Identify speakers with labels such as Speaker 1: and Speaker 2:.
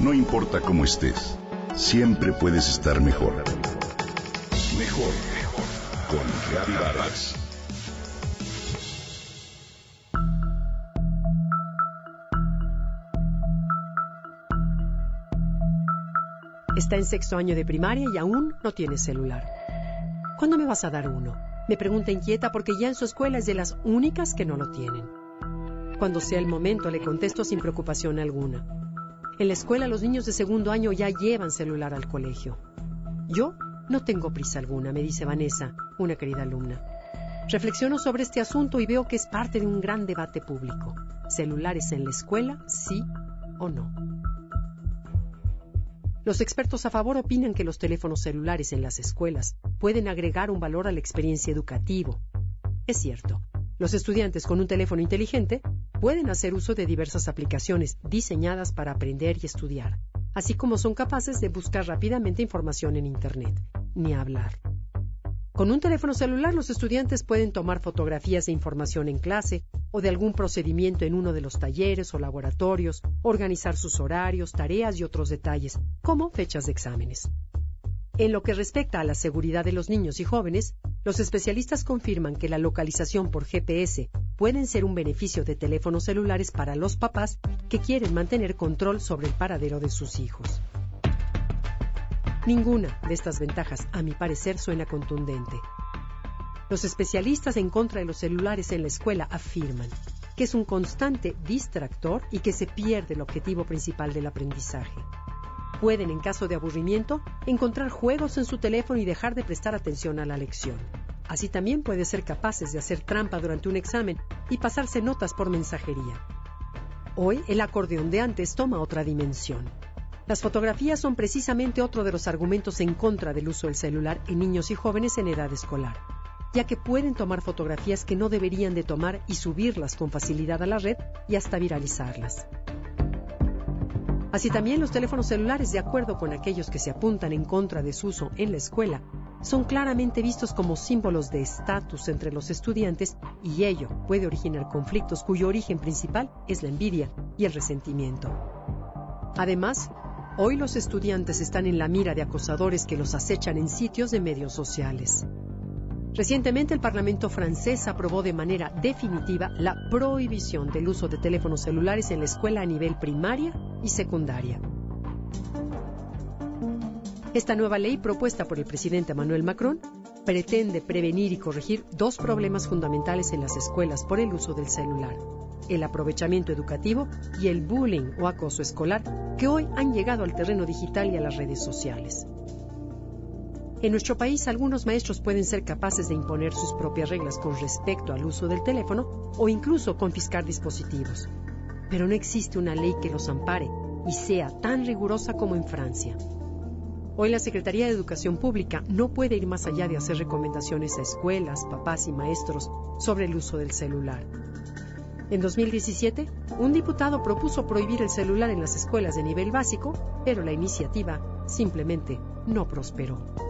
Speaker 1: No importa cómo estés, siempre puedes estar mejor. Mejor, mejor. Con Reavivadas.
Speaker 2: Está en sexto año de primaria y aún no tiene celular. ¿Cuándo me vas a dar uno? Me pregunta inquieta porque ya en su escuela es de las únicas que no lo tienen. Cuando sea el momento le contesto sin preocupación alguna. En la escuela los niños de segundo año ya llevan celular al colegio. Yo no tengo prisa alguna, me dice Vanessa, una querida alumna. Reflexiono sobre este asunto y veo que es parte de un gran debate público. ¿Celulares en la escuela, sí o no? Los expertos a favor opinan que los teléfonos celulares en las escuelas pueden agregar un valor a la experiencia educativa. Es cierto, los estudiantes con un teléfono inteligente pueden hacer uso de diversas aplicaciones diseñadas para aprender y estudiar, así como son capaces de buscar rápidamente información en Internet, ni hablar. Con un teléfono celular los estudiantes pueden tomar fotografías de información en clase o de algún procedimiento en uno de los talleres o laboratorios, organizar sus horarios, tareas y otros detalles, como fechas de exámenes. En lo que respecta a la seguridad de los niños y jóvenes, los especialistas confirman que la localización por GPS pueden ser un beneficio de teléfonos celulares para los papás que quieren mantener control sobre el paradero de sus hijos. Ninguna de estas ventajas, a mi parecer, suena contundente. Los especialistas en contra de los celulares en la escuela afirman que es un constante distractor y que se pierde el objetivo principal del aprendizaje. Pueden, en caso de aburrimiento, encontrar juegos en su teléfono y dejar de prestar atención a la lección. Así también pueden ser capaces de hacer trampa durante un examen y pasarse notas por mensajería. Hoy el acordeón de antes toma otra dimensión. Las fotografías son precisamente otro de los argumentos en contra del uso del celular en niños y jóvenes en edad escolar, ya que pueden tomar fotografías que no deberían de tomar y subirlas con facilidad a la red y hasta viralizarlas. Así también los teléfonos celulares, de acuerdo con aquellos que se apuntan en contra de su uso en la escuela, son claramente vistos como símbolos de estatus entre los estudiantes y ello puede originar conflictos cuyo origen principal es la envidia y el resentimiento. Además, Hoy los estudiantes están en la mira de acosadores que los acechan en sitios de medios sociales. Recientemente el Parlamento francés aprobó de manera definitiva la prohibición del uso de teléfonos celulares en la escuela a nivel primaria y secundaria. Esta nueva ley propuesta por el presidente Emmanuel Macron pretende prevenir y corregir dos problemas fundamentales en las escuelas por el uso del celular el aprovechamiento educativo y el bullying o acoso escolar que hoy han llegado al terreno digital y a las redes sociales. En nuestro país algunos maestros pueden ser capaces de imponer sus propias reglas con respecto al uso del teléfono o incluso confiscar dispositivos. Pero no existe una ley que los ampare y sea tan rigurosa como en Francia. Hoy la Secretaría de Educación Pública no puede ir más allá de hacer recomendaciones a escuelas, papás y maestros sobre el uso del celular. En 2017, un diputado propuso prohibir el celular en las escuelas de nivel básico, pero la iniciativa simplemente no prosperó.